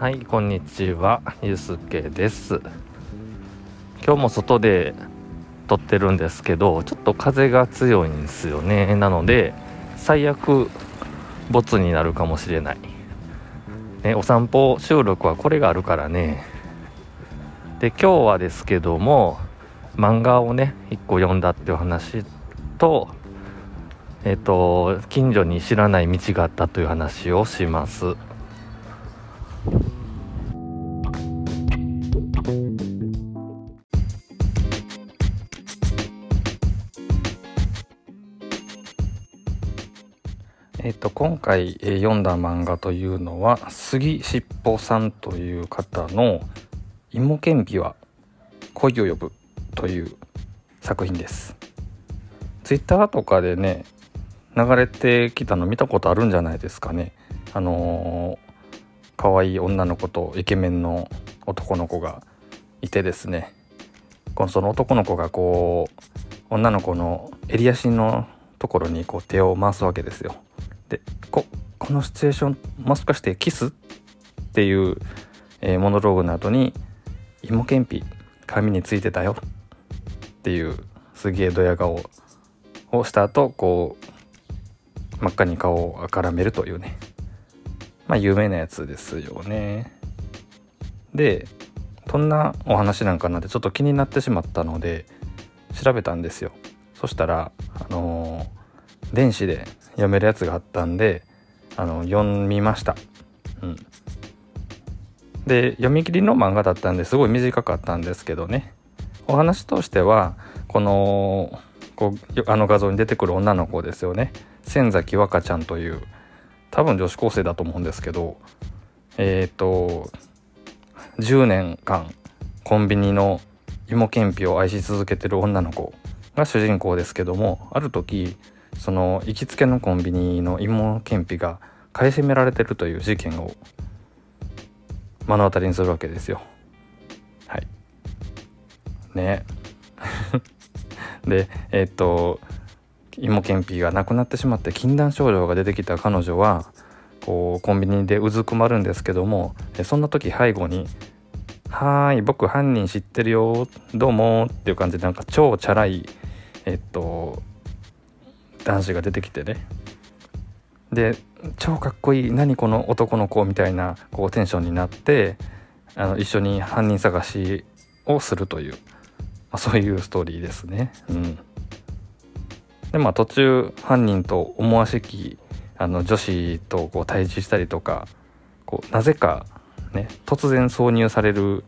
はいこんにちは。ゆうすけです。今日も外で撮ってるんですけどちょっと風が強いんですよね。なので最悪ボツになるかもしれない、ね、お散歩収録はこれがあるからね。で今日はですけども漫画をね1個読んだっていう話とえっ、と近所に知らない道があったという話をします。と、今回、読んだ漫画というのは杉しっぽさんという方の「芋けんぴは恋を呼ぶ」という作品です。ツイッターとかでね流れてきたの見たことあるんじゃないですかね。あのー、可愛い女の子とイケメンの男の子がいてですね。このその男の子がこう女の子の襟足のところにこう手を回すわけですよ。でここのシチュエーションもしかしてキス？っていう、えー、モノローグの後に「芋けんぴ髪についてたよ」っていうすげえドヤ顔をした後こう真っ赤に顔をあからめるというね。まあ有名なやつですよね。でどんなお話なんかなってちょっと気になってしまったので調べたんですよ。そしたらあのー、電子で読めるやつがあったんであの読みました。うん、で読み切りの漫画だったんですごい短かったんですけどね。お話としてはこのこうあの画像に出てくる女の子ですよね。千崎和歌ちゃんという多分女子高生だと思うんですけどえっ、ー、と10年間コンビニの芋けんぴを愛し続けてる女の子が主人公ですけどもある時その行きつけのコンビニの芋けんぴが買い占められてるという事件を目の当たりにするわけですよ。はい。ね。でえー、っと芋けんぴがなくなってしまって禁断症状が出てきた彼女はこうコンビニでうずくまるんですけどもそんな時背後に「はーい僕犯人知ってるよどうも」っていう感じでなんか超チャラいえっと男子が出てきてね。で超かっこいい何この男の子みたいなこうテンションになってあの一緒に犯人探しをするという、まあ、そういうストーリーですね。うん、でまあ途中犯人と思わしきあの女子とこう対峙したりとかこうなぜかね突然挿入される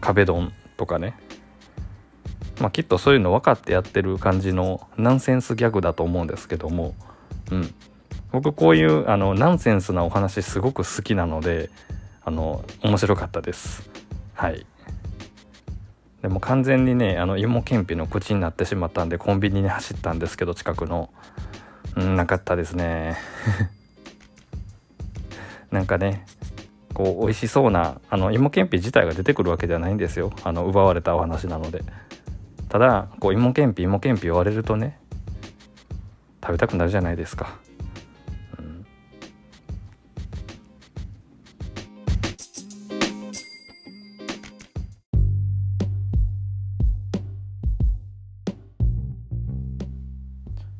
壁ドンとかね。まあ、きっとそういうの分かってやってる感じのナンセンスギャグだと思うんですけども、うん、僕こういうあのナンセンスなお話すごく好きなのであの面白かったです。はい。でも完全にねあの芋けんぴの口になってしまったんでコンビニに走ったんですけど近くの。うんなかったですね。なんかねこう美味しそうなあの芋けんぴ自体が出てくるわけではないんですよ。あの奪われたお話なので。ただこう芋けんぴ芋けんぴ言われるとね食べたくなるじゃないですか。うん、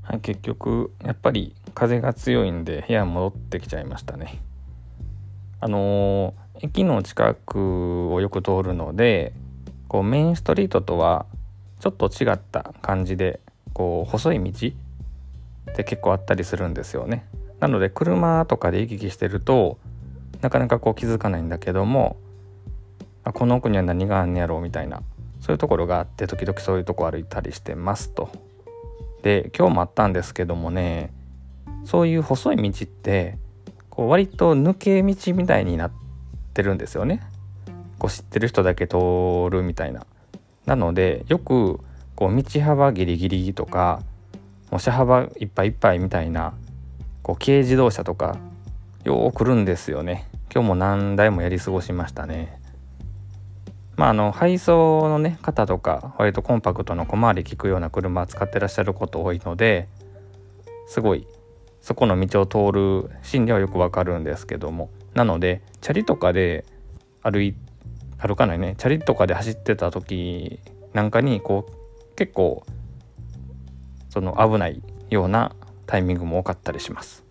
はい結局やっぱり風が強いんで部屋戻ってきちゃいましたね。あのー、駅の近くをよく通るのでこうメインストリートとはちょっと違った感じでこう細い道って結構あったりするんですよね。なので車とかで行き来してるとなかなかこう気づかないんだけどもあこの奥には何があんねやろうみたいなそういうところがあって時々そういうとこ歩いたりしてますと。で今日もあったんですけどもねそういう細い道ってこう割と抜け道みたいになってるんですよね。こう知ってる人だけ通るみたいな。なのでよくこう道幅ギリギリとかもう車幅いっぱいいっぱいみたいなこう軽自動車とかよう来るんですよね。今日も何台もやり過ごしましたね。まああの配送のね方とか割とコンパクトの小回り利くような車使ってらっしゃること多いのですごいそこの道を通る心理はよくわかるんですけども。なのでチャリとかで歩い歩かないねチャリとかで走ってた時なんかにこう結構その危ないようなタイミングも多かったりします。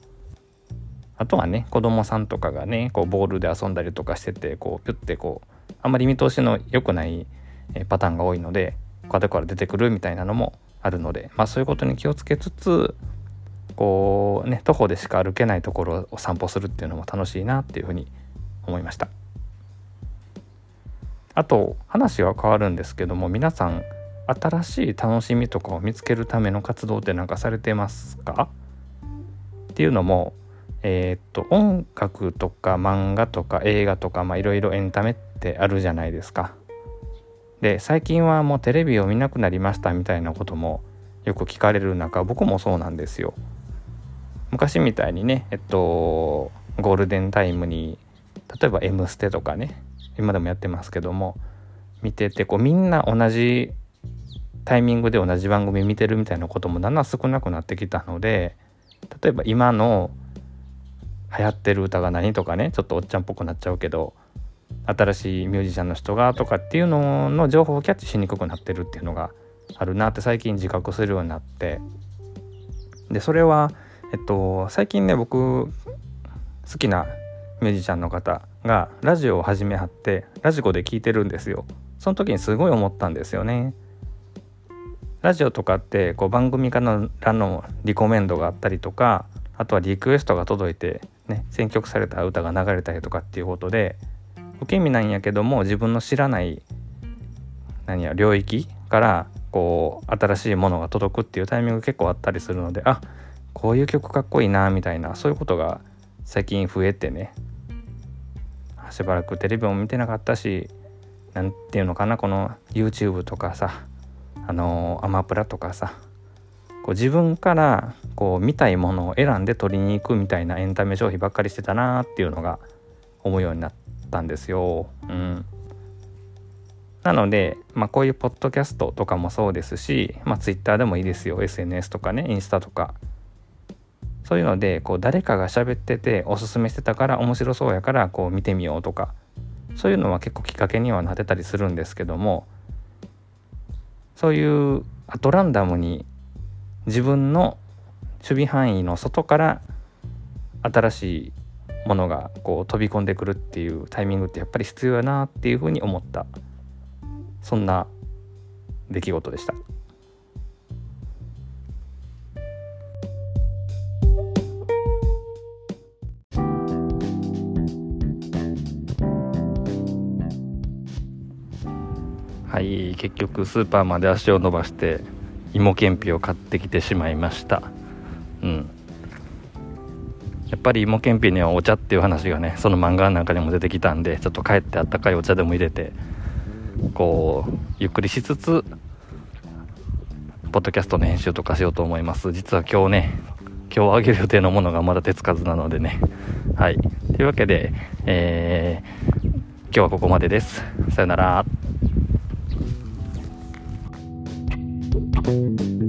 あとはね子供さんとかがねこうボールで遊んだりとかしててこうピュッてこうあんまり見通しの良くないパターンが多いので後から出てくるみたいなのもあるのでまあそういうことに気をつけつつこうね徒歩でしか歩けないところを散歩するっていうのも楽しいなっていうふうに思いました。あと話は変わるんですけども皆さん新しい楽しみとかを見つけるための活動って何かされてますか？っていうのもえー、っと音楽とか漫画とか映画とかいろいろエンタメってあるじゃないですか。で最近はもうテレビを見なくなりましたみたいなこともよく聞かれる中僕もそうなんですよ。昔みたいにねえっとゴールデンタイムに例えば「M ステ」とかね今でもやってますけども見ててこうみんな同じタイミングで同じ番組見てるみたいなこともだんだん少なくなってきたので例えば今の流行ってる歌が何とかねちょっとおっちゃんっぽくなっちゃうけど新しいミュージシャンの人がとかっていうのの情報をキャッチしにくくなってるっていうのがあるなって最近自覚するようになって。でそれはえっと最近ね僕好きなミュージシャンの方がラジオを始めはってラジコで聞いてるんですよ。その時にすごい思ったんですよね。ラジオとかってこう番組からのリコメンドがあったりとかあとはリクエストが届いてね選曲された歌が流れたりとかっていうことで受け身なんやけども自分の知らない何や領域からこう新しいものが届くっていうタイミング結構あったりするのであこういう曲かっこいいなみたいなそういうことが最近増えてね。しばらくテレビも見てなかったし何ていうのかなこの YouTube とかさあのアマプラとかさこう自分からこう見たいものを選んで取りに行くみたいなエンタメ消費ばっかりしてたなっていうのが思うようになったんですよ。うん、なので、まあ、こういうポッドキャストとかもそうですし、まあ、Twitter でもいいですよ。SNS とかねインスタとか。そういうのでこう誰かが喋ってておすすめしてたから面白そうやからこう見てみようとか。そういうのは結構きっかけにはなってたりするんですけども。そういうアトランダムに自分の守備範囲の外から新しいものがこう飛び込んでくるっていうタイミングってやっぱり必要やなっていうふうに思った。そんな出来事でした。結局スーパーまで足を伸ばして芋けんぴを買ってきてしまいました。うん。やっぱり芋けんぴにはお茶っていう話がねその漫画なんかにも出てきたんでちょっと帰ってあったかいお茶でも入れてこうゆっくりしつつポッドキャストの編集とかしようと思います。実は今日ね今日あげる予定のものがまだ手つかずなのでね。はい。というわけで、えー、今日はここまでです。さよなら。Thank you.